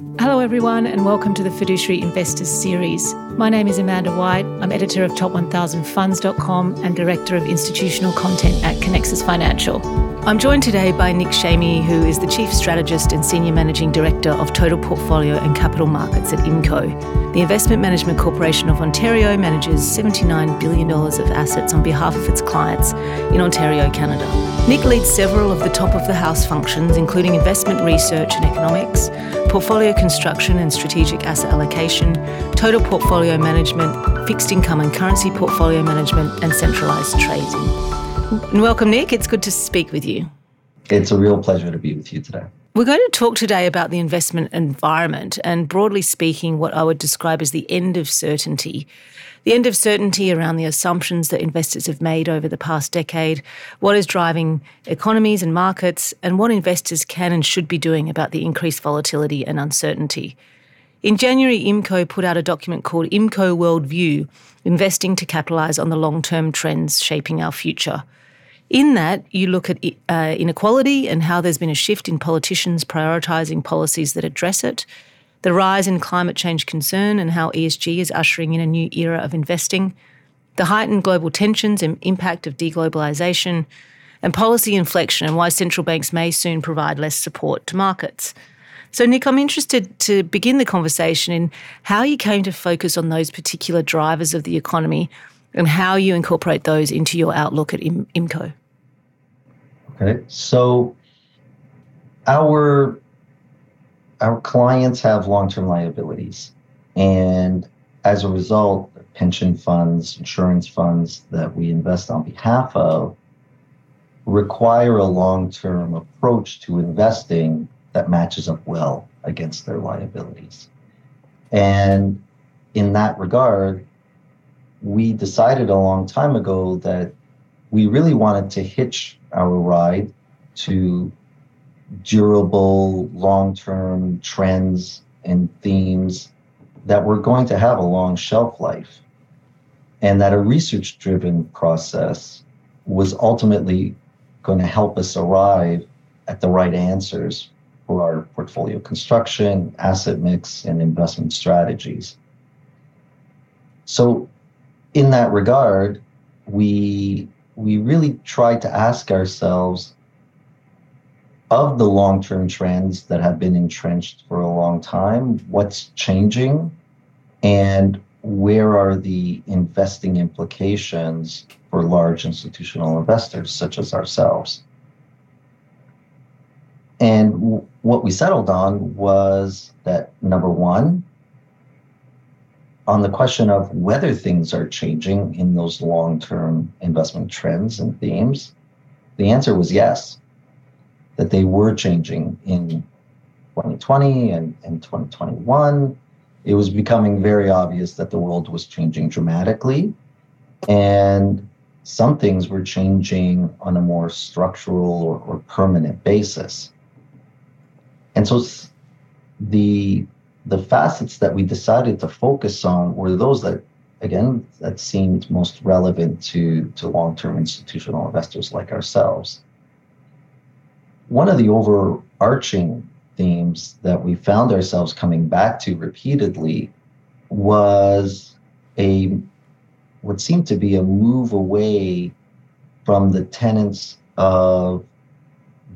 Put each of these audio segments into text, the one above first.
Hello, everyone, and welcome to the Fiduciary Investors Series. My name is Amanda White. I'm editor of Top1000Funds.com and director of institutional content at Conexus Financial. I'm joined today by Nick Chamie, who is the chief strategist and senior managing director of Total Portfolio and Capital Markets at IMCO. The Investment Management Corporation of Ontario manages $79 billion of assets on behalf of its clients in Ontario, Canada. Nick leads several of the top of the house functions, including investment research and economics, portfolio construction and strategic asset allocation, total portfolio management, fixed income and currency portfolio management, and centralised trading. And welcome, Nick. It's good to speak with you. It's a real pleasure to be with you today. We're going to talk today about the investment environment and, broadly speaking, what I would describe as the end of certainty. The end of certainty around the assumptions that investors have made over the past decade, what is driving economies and markets, and what investors can and should be doing about the increased volatility and uncertainty. In January, IMCO put out a document called IMCO Worldview Investing to Capitalise on the Long Term Trends Shaping Our Future. In that, you look at uh, inequality and how there's been a shift in politicians prioritising policies that address it, the rise in climate change concern and how ESG is ushering in a new era of investing, the heightened global tensions and impact of deglobalisation, and policy inflection and why central banks may soon provide less support to markets. So, Nick, I'm interested to begin the conversation in how you came to focus on those particular drivers of the economy and how you incorporate those into your outlook at IMCO. Okay, so our our clients have long-term liabilities, and as a result, pension funds, insurance funds that we invest on behalf of require a long-term approach to investing that matches up well against their liabilities. And in that regard, we decided a long time ago that we really wanted to hitch our ride to durable, long term trends and themes that were going to have a long shelf life. And that a research driven process was ultimately going to help us arrive at the right answers for our portfolio construction, asset mix, and investment strategies. So, in that regard, we we really tried to ask ourselves of the long term trends that have been entrenched for a long time, what's changing and where are the investing implications for large institutional investors such as ourselves? And w- what we settled on was that number one, on the question of whether things are changing in those long term investment trends and themes, the answer was yes, that they were changing in 2020 and, and 2021. It was becoming very obvious that the world was changing dramatically. And some things were changing on a more structural or, or permanent basis. And so the the facets that we decided to focus on were those that again that seemed most relevant to to long-term institutional investors like ourselves. One of the overarching themes that we found ourselves coming back to repeatedly was a what seemed to be a move away from the tenets of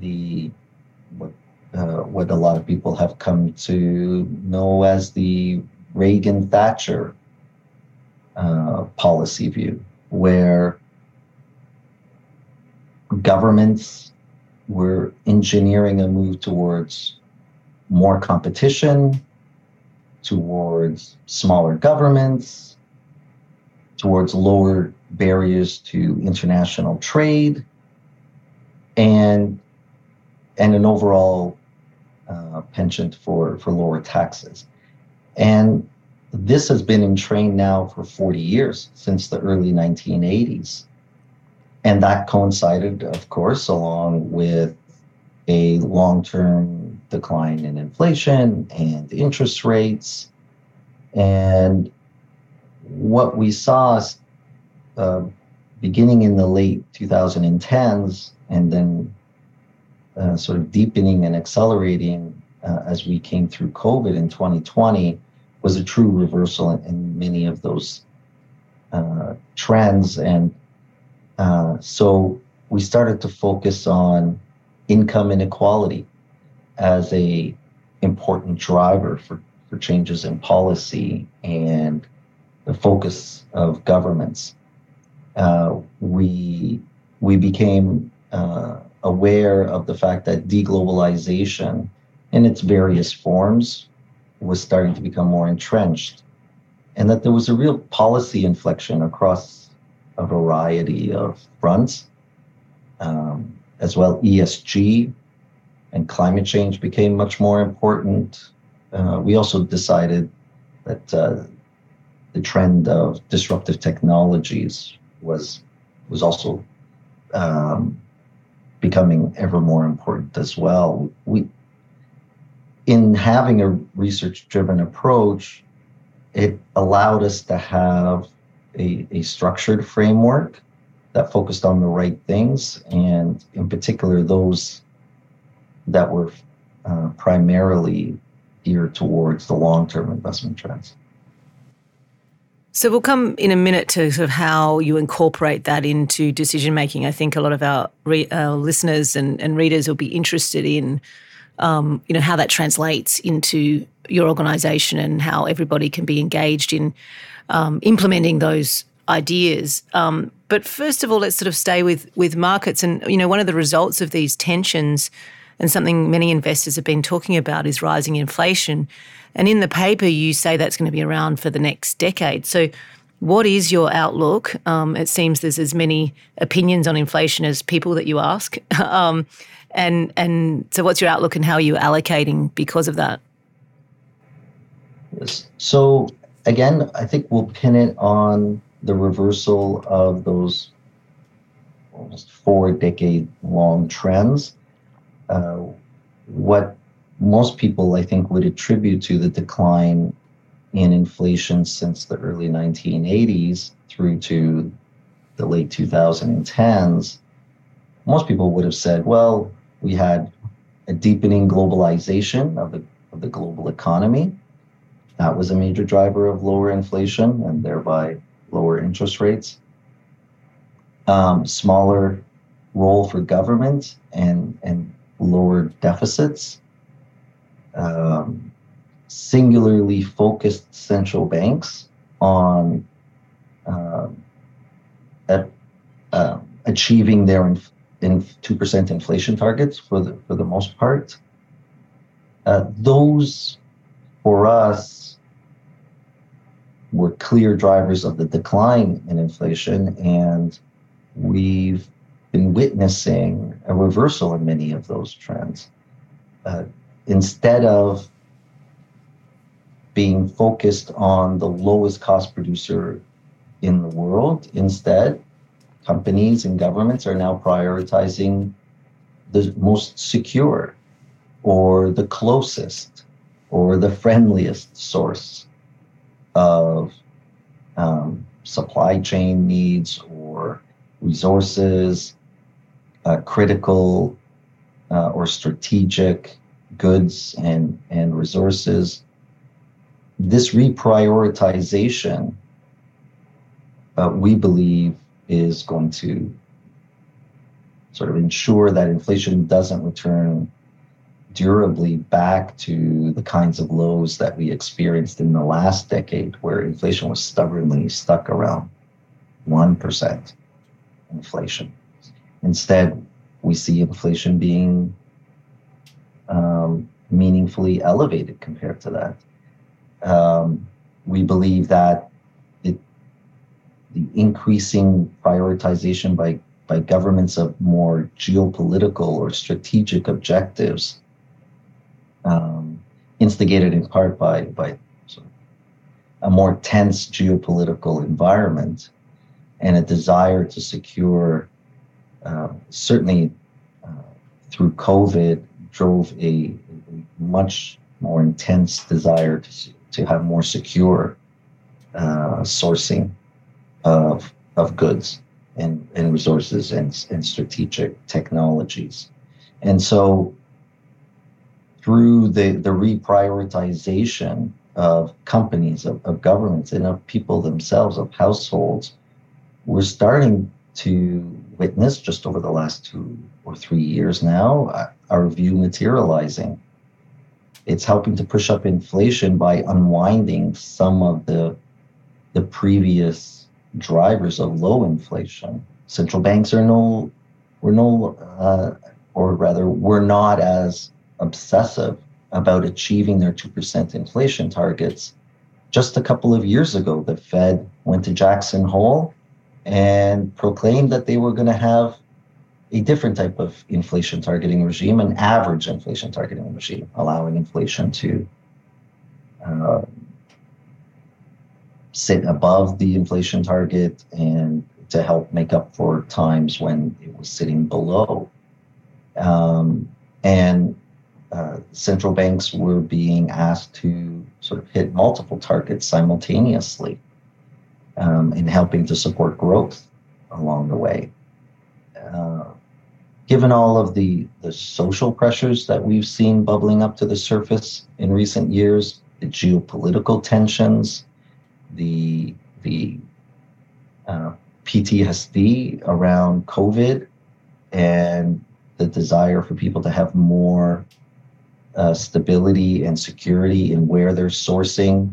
the uh, what a lot of people have come to know as the Reagan Thatcher uh, policy view, where governments were engineering a move towards more competition, towards smaller governments, towards lower barriers to international trade, and and an overall uh, penchant for, for lower taxes. And this has been in train now for 40 years, since the early 1980s. And that coincided, of course, along with a long term decline in inflation and interest rates. And what we saw uh, beginning in the late 2010s and then uh, sort of deepening and accelerating uh, as we came through COVID in 2020 was a true reversal in, in many of those uh, trends. And uh, so we started to focus on income inequality as a important driver for, for changes in policy and the focus of governments. Uh, we we became aware of the fact that deglobalization in its various forms was starting to become more entrenched and that there was a real policy inflection across a variety of fronts um, as well esg and climate change became much more important. Uh, we also decided that uh, the trend of disruptive technologies was was also um, becoming ever more important as well. We, in having a research-driven approach, it allowed us to have a, a structured framework that focused on the right things, and in particular, those that were uh, primarily geared towards the long-term investment trends. So we'll come in a minute to sort of how you incorporate that into decision making. I think a lot of our, re- our listeners and, and, readers will be interested in, um, you know, how that translates into your organisation and how everybody can be engaged in um, implementing those ideas. Um, but first of all, let's sort of stay with with markets. And you know, one of the results of these tensions, and something many investors have been talking about, is rising inflation. And in the paper, you say that's going to be around for the next decade. So, what is your outlook? Um, it seems there's as many opinions on inflation as people that you ask. um, and and so, what's your outlook and how are you allocating because of that? Yes. So again, I think we'll pin it on the reversal of those almost four decade long trends. Uh, what most people, I think, would attribute to the decline in inflation since the early 1980s through to the late 2010s. Most people would have said, well, we had a deepening globalization of the, of the global economy. That was a major driver of lower inflation and thereby lower interest rates. Um, smaller role for government and, and lower deficits um, singularly focused central banks on um, at, uh, achieving their inf- in two percent inflation targets for the for the most part. Uh, those, for us, were clear drivers of the decline in inflation, and we've been witnessing a reversal in many of those trends. Uh, instead of being focused on the lowest cost producer in the world, instead, companies and governments are now prioritizing the most secure or the closest or the friendliest source of um, supply chain needs or resources, uh, critical uh, or strategic goods and, and resources. This reprioritization, uh, we believe, is going to sort of ensure that inflation doesn't return durably back to the kinds of lows that we experienced in the last decade, where inflation was stubbornly stuck around 1% inflation. Instead, we see inflation being um, meaningfully elevated compared to that. Um, we believe that it, the increasing prioritization by, by governments of more geopolitical or strategic objectives, um, instigated in part by, by a more tense geopolitical environment and a desire to secure, uh, certainly uh, through COVID, drove a, a much more intense desire to, to have more secure uh, sourcing of, of goods and, and resources and, and strategic technologies. And so through the, the reprioritization of companies, of, of governments, and of people themselves, of households, we're starting to witness just over the last two or three years now uh, our view materializing. It's helping to push up inflation by unwinding some of the, the previous drivers of low inflation. Central banks are no, we're no, uh, or rather, we're not as obsessive about achieving their 2% inflation targets. Just a couple of years ago, the Fed went to Jackson Hole and proclaimed that they were going to have a different type of inflation targeting regime, an average inflation targeting regime, allowing inflation to uh, sit above the inflation target and to help make up for times when it was sitting below. Um, and uh, central banks were being asked to sort of hit multiple targets simultaneously um, in helping to support growth along the way. Given all of the, the social pressures that we've seen bubbling up to the surface in recent years, the geopolitical tensions, the, the uh, PTSD around COVID, and the desire for people to have more uh, stability and security in where they're sourcing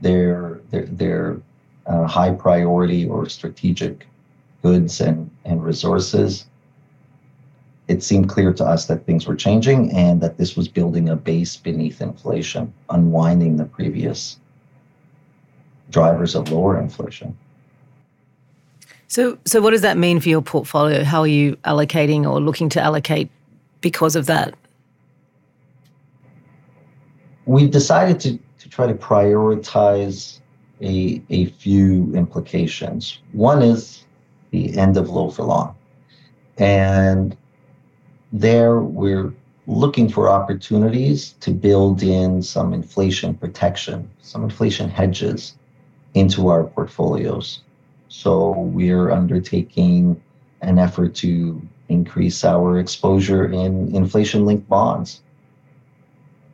their their, their uh, high priority or strategic goods and, and resources, it seemed clear to us that things were changing and that this was building a base beneath inflation, unwinding the previous drivers of lower inflation. So, so what does that mean for your portfolio? How are you allocating or looking to allocate because of that? We've decided to, to try to prioritize a, a few implications. One is the end of low for long. And there we're looking for opportunities to build in some inflation protection, some inflation hedges into our portfolios. So we're undertaking an effort to increase our exposure in inflation linked bonds,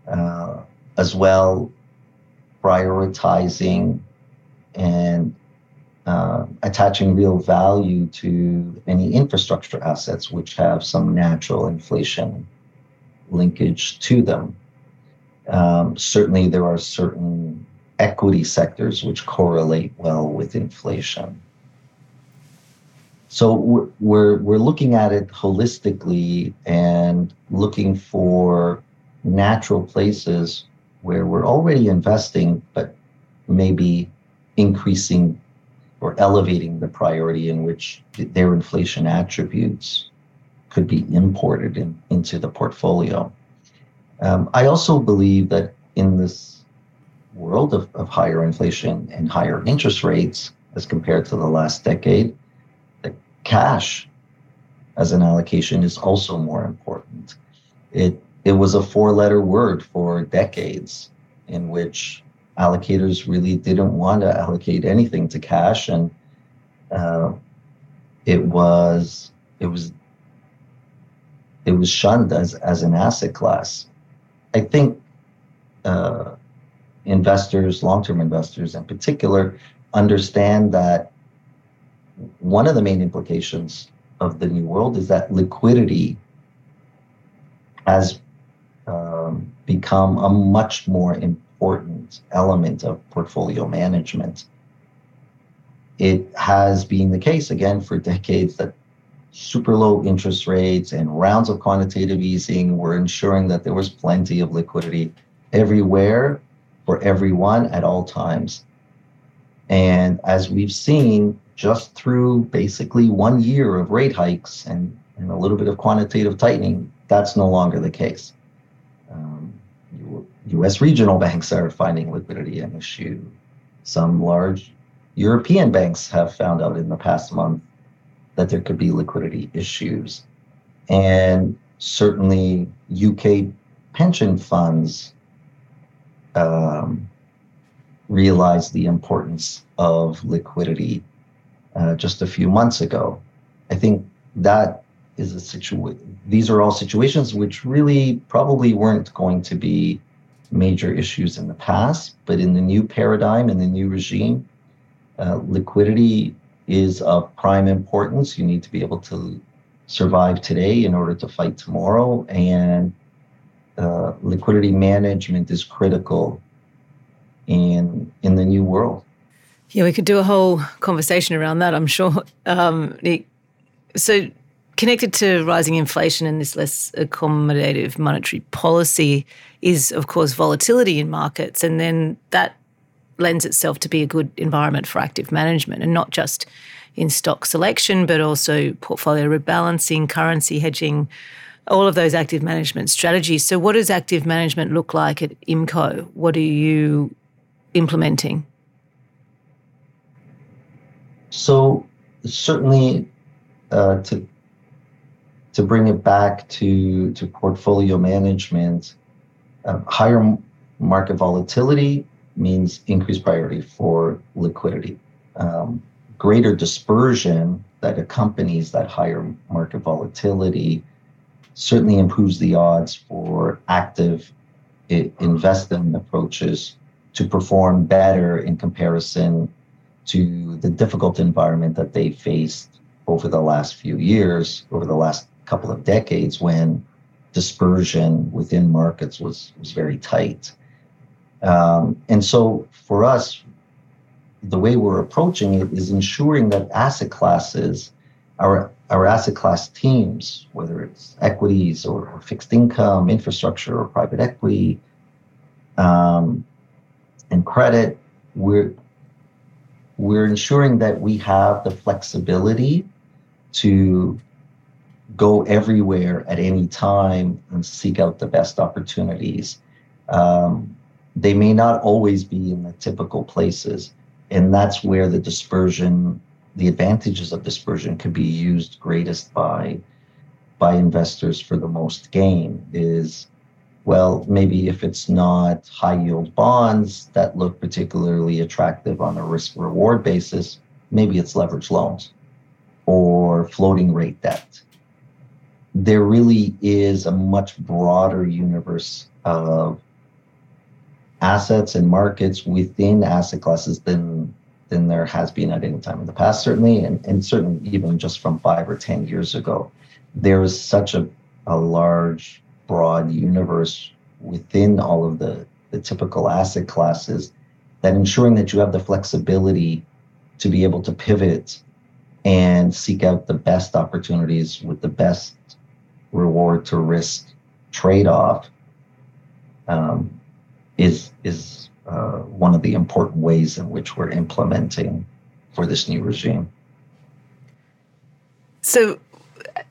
uh, as well prioritizing and uh, attaching real value to any infrastructure assets which have some natural inflation linkage to them. Um, certainly, there are certain equity sectors which correlate well with inflation. So we're, we're, we're looking at it holistically and looking for natural places where we're already investing, but maybe increasing or elevating the priority in which their inflation attributes could be imported in, into the portfolio. Um, I also believe that in this world of, of higher inflation and higher interest rates as compared to the last decade, the cash as an allocation is also more important. It it was a four letter word for decades in which allocators really didn't want to allocate anything to cash, and uh, it was it was it was shunned as as an asset class. I think uh, investors, long term investors in particular, understand that one of the main implications of the new world is that liquidity has um, become a much more important important element of portfolio management. It has been the case again for decades that super low interest rates and rounds of quantitative easing were ensuring that there was plenty of liquidity everywhere for everyone at all times. And as we've seen, just through basically one year of rate hikes and, and a little bit of quantitative tightening, that's no longer the case. US regional banks are finding liquidity an issue. Some large European banks have found out in the past month that there could be liquidity issues. And certainly, UK pension funds um, realized the importance of liquidity uh, just a few months ago. I think that is a situation. These are all situations which really probably weren't going to be major issues in the past, but in the new paradigm, in the new regime, uh, liquidity is of prime importance. You need to be able to survive today in order to fight tomorrow, and uh, liquidity management is critical in in the new world. Yeah, we could do a whole conversation around that. I'm sure. Um, so, connected to rising inflation and this less accommodative monetary policy is, of course, volatility in markets, and then that lends itself to be a good environment for active management, and not just in stock selection, but also portfolio rebalancing, currency hedging, all of those active management strategies. So, what does active management look like at IMCO? What are you implementing? So, certainly, uh, to to bring it back to to portfolio management, uh, higher market volatility means increased priority for liquidity. Um, greater dispersion that accompanies that higher market volatility certainly improves the odds for active investing approaches to perform better in comparison to the difficult environment that they faced over the last few years, over the last couple of decades, when dispersion within markets was, was very tight. Um, and so for us, the way we're approaching it is ensuring that asset classes, our our asset class teams, whether it's equities or, fixed income, infrastructure or private equity, um, and credit, we're we're ensuring that we have the flexibility to go everywhere at any time and seek out the best opportunities. Um, they may not always be in the typical places, and that's where the dispersion the advantages of dispersion can be used greatest by by investors for the most gain is well maybe if it's not high yield bonds that look particularly attractive on a risk reward basis maybe it's leverage loans or floating rate debt there really is a much broader universe of assets and markets within asset classes than than there has been at any time in the past, certainly, and, and certainly even just from five or 10 years ago. There is such a, a large, broad universe within all of the, the typical asset classes that ensuring that you have the flexibility to be able to pivot and seek out the best opportunities with the best reward to risk trade off um, is is uh, one of the important ways in which we're implementing for this new regime. So,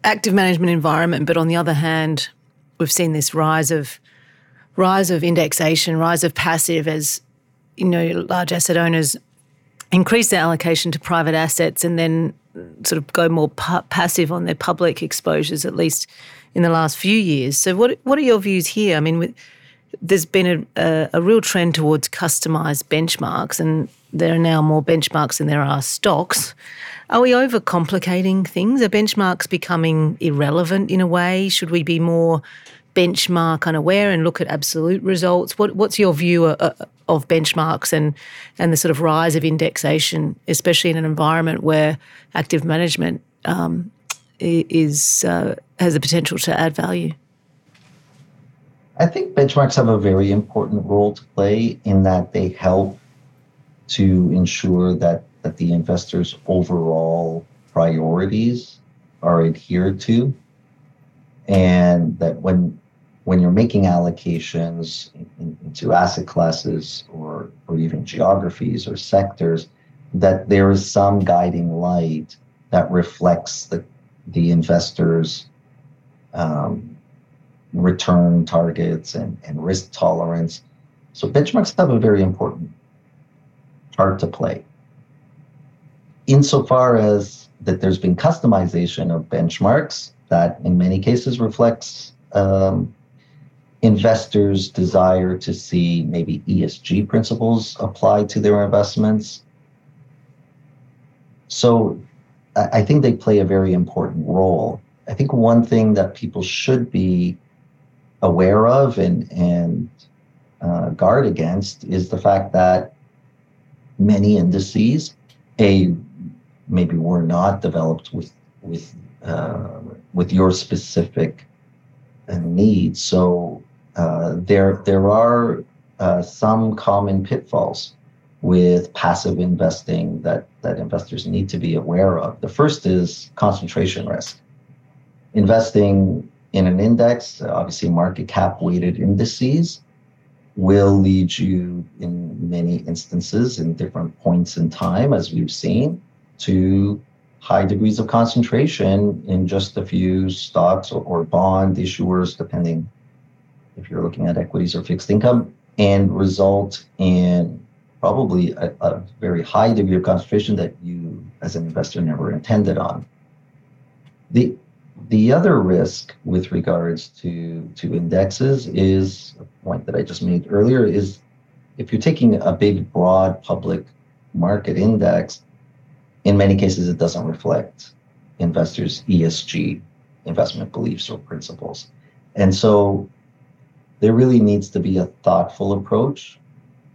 active management environment, but on the other hand, we've seen this rise of rise of indexation, rise of passive as you know large asset owners increase their allocation to private assets and then sort of go more pa- passive on their public exposures, at least in the last few years. So, what what are your views here? I mean, with there's been a, a, a real trend towards customized benchmarks, and there are now more benchmarks than there are stocks. Are we overcomplicating things? Are benchmarks becoming irrelevant in a way? Should we be more benchmark unaware and look at absolute results? What, what's your view uh, uh, of benchmarks and, and the sort of rise of indexation, especially in an environment where active management um, is uh, has the potential to add value? I think benchmarks have a very important role to play in that they help to ensure that, that the investors' overall priorities are adhered to. And that when when you're making allocations in, into asset classes or, or even geographies or sectors, that there is some guiding light that reflects the, the investor's um, return targets and, and risk tolerance. So benchmarks have a very important part to play. Insofar as that there's been customization of benchmarks that in many cases reflects um, investors' desire to see maybe ESG principles applied to their investments. So I think they play a very important role I think one thing that people should be aware of and and uh, guard against is the fact that many indices, a maybe were not developed with with uh, with your specific uh, needs. So uh, there there are uh, some common pitfalls with passive investing that that investors need to be aware of. The first is concentration risk. Investing in an index, obviously market cap weighted indices, will lead you in many instances in different points in time, as we've seen, to high degrees of concentration in just a few stocks or, or bond issuers, depending if you're looking at equities or fixed income, and result in probably a, a, very high degree of concentration that you, as an investor, never intended on. The the other risk with regards to to indexes is a point that I just made earlier is if you're taking a big broad public market index, in many cases it doesn't reflect investors' ESG investment beliefs or principles. And so there really needs to be a thoughtful approach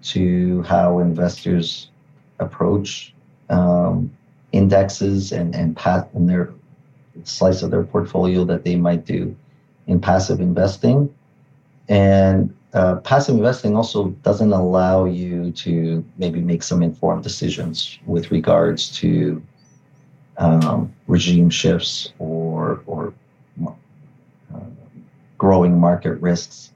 to how investors approach um, indexes and and path and their slice of their portfolio that they might do in passive investing. And uh, passive investing also doesn't allow you to maybe make some informed decisions with regards to um, regime shifts or or uh, growing market risks.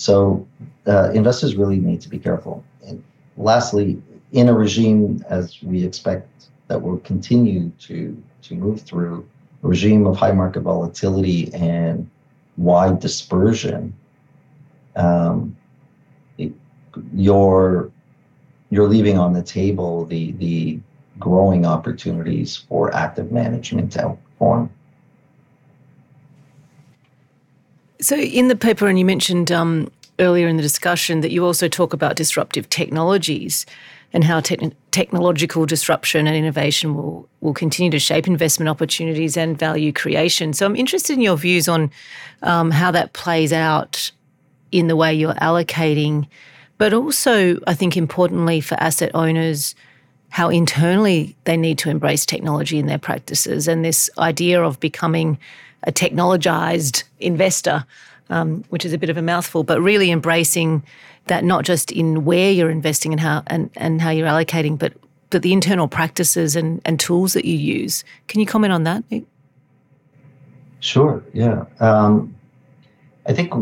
So uh, investors really need to be careful. And lastly, in a regime as we expect that will continue to to move through, a regime of high market volatility and wide dispersion, um, it, you're you're leaving on the table the the growing opportunities for active management to outperform. So, in the paper, and you mentioned um, earlier in the discussion that you also talk about disruptive technologies and how te- technological disruption and innovation will, will continue to shape investment opportunities and value creation. So I'm interested in your views on um, how that plays out in the way you're allocating, but also, I think, importantly for asset owners, how internally they need to embrace technology in their practices and this idea of becoming a technologized investor, um, which is a bit of a mouthful, but really embracing that not just in where you're investing and how and, and how you're allocating, but but the internal practices and, and tools that you use. Can you comment on that? Sure. Yeah. Um, I think,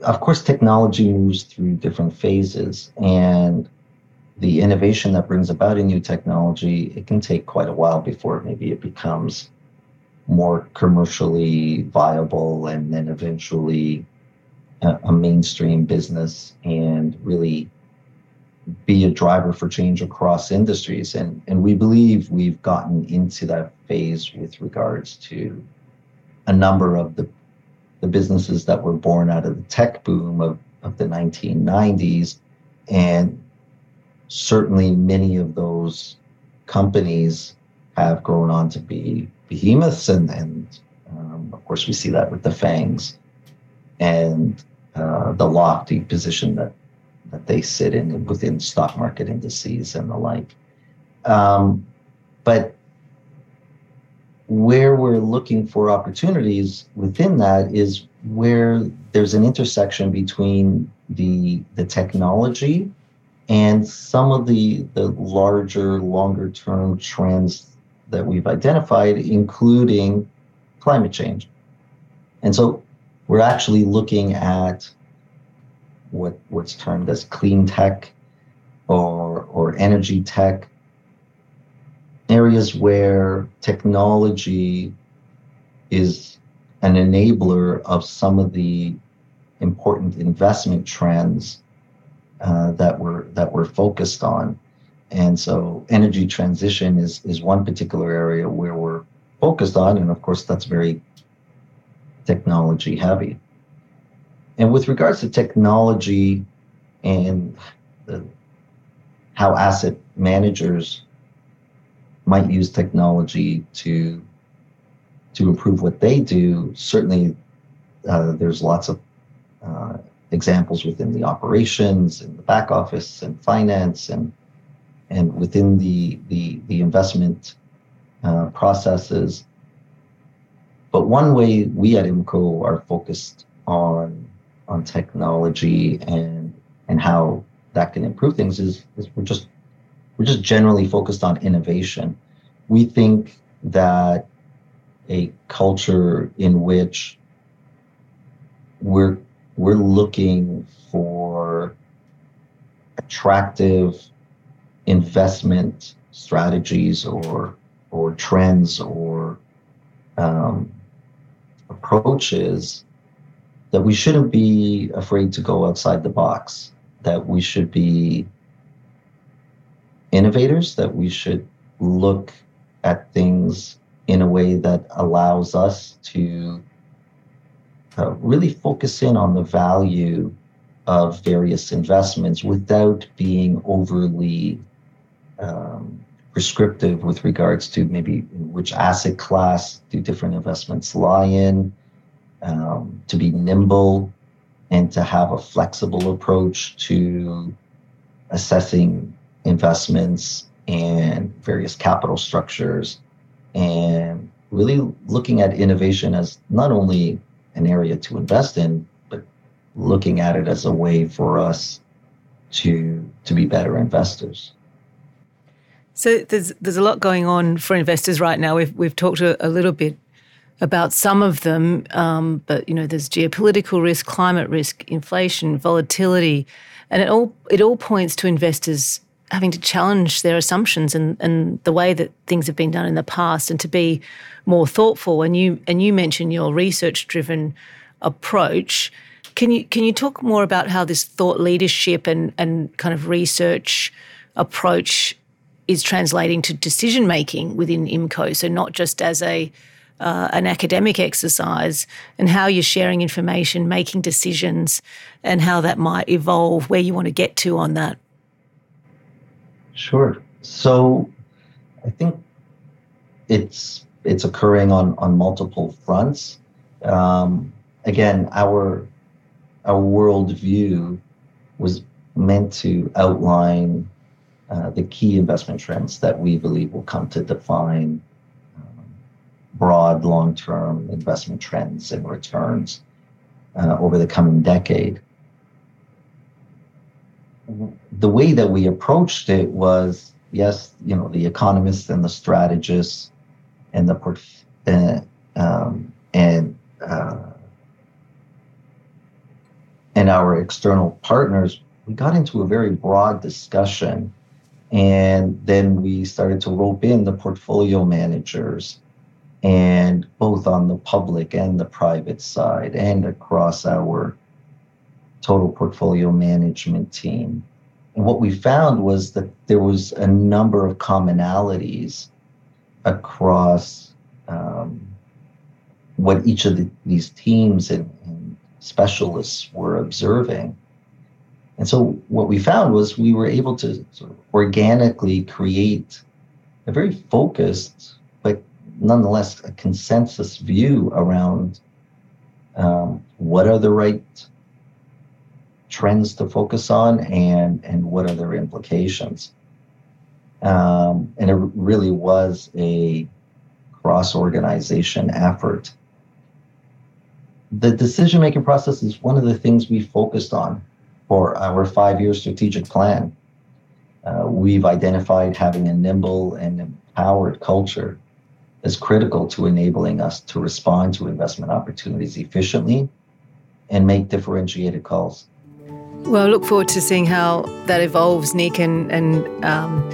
of course, technology moves through different phases, and the innovation that brings about a new technology it can take quite a while before maybe it becomes more commercially viable and then eventually a, a mainstream business and really be a driver for change across industries. And, and we believe we've gotten into that phase with regards to a number of the, the businesses that were born out of the tech boom of, of the 1990s. And certainly many of those companies have grown on to be behemoths. And, and um, of course, we see that with the FANGs and uh, the lofty position that that they sit in within stock market indices and the like. Um, but where we're looking for opportunities within that is where there's an intersection between the the technology and some of the the larger longer term trends that we've identified including climate change. And so we're actually looking at what what's termed as clean tech or or energy tech areas where technology is an enabler of some of the important investment trends uh, that we're that we're focused on and so energy transition is is one particular area where we're focused on and of course that's very technology heavy. And with regards to technology and the, how asset managers might use technology to to improve what they do, certainly uh, there's lots of uh, examples within the operations and the back office and finance and and within the the, the investment uh, processes. But one way we at IMCO are focused on on technology and and how that can improve things is, is we're just we're just generally focused on innovation. We think that a culture in which we're we're looking for attractive investment strategies or or trends or um, approaches that we shouldn't be afraid to go outside the box that we should be innovators that we should look at things in a way that allows us to uh, really focus in on the value of various investments without being overly um, prescriptive with regards to maybe which asset class do different investments lie in, um, to be nimble and to have a flexible approach to assessing investments and various capital structures and really looking at innovation as not only an area to invest in, but looking at it as a way for us to to be better investors. So there's there's a lot going on for investors right now. We've we've talked a, a little bit about some of them, um, but you know there's geopolitical risk, climate risk, inflation, volatility, and it all it all points to investors having to challenge their assumptions and, and the way that things have been done in the past and to be more thoughtful. And you and you mentioned your research driven approach. Can you can you talk more about how this thought leadership and, and kind of research approach is translating to decision making within IMCO. So not just as a uh, an academic exercise, and how you're sharing information, making decisions, and how that might evolve, where you want to get to on that. Sure. So, I think it's it's occurring on on multiple fronts. Um, again, our our worldview was meant to outline uh, the key investment trends that we believe will come to define um, broad long term investment trends and returns uh, over the coming decade. The way that we approached it was yes, you know, the economists and the strategists and the uh, um, and uh, and our external partners, we got into a very broad discussion and then we started to rope in the portfolio managers and both on the public and the private side and across our total portfolio management team. And what we found was that there was a number of commonalities across um, what each of the, these teams and, and specialists were observing. And so what we found was we were able to sort of organically create a very focused, but nonetheless a consensus view around um, what are the right trends to focus on and and what are their implications. Um, and it really was a cross organization effort. The decision making process is one of the things we focused on for our five year strategic plan. Uh, we've identified having a nimble and empowered culture as critical to enabling us to respond to investment opportunities efficiently and make differentiated calls. Well, I look forward to seeing how that evolves, Nick, and, and um,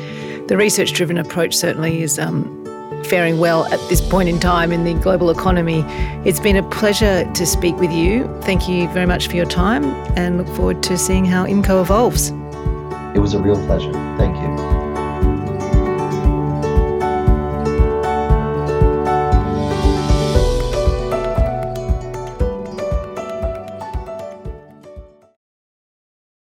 the research driven approach certainly is um, faring well at this point in time in the global economy. It's been a pleasure to speak with you. Thank you very much for your time and look forward to seeing how IMCO evolves. It was a real pleasure. Thank you.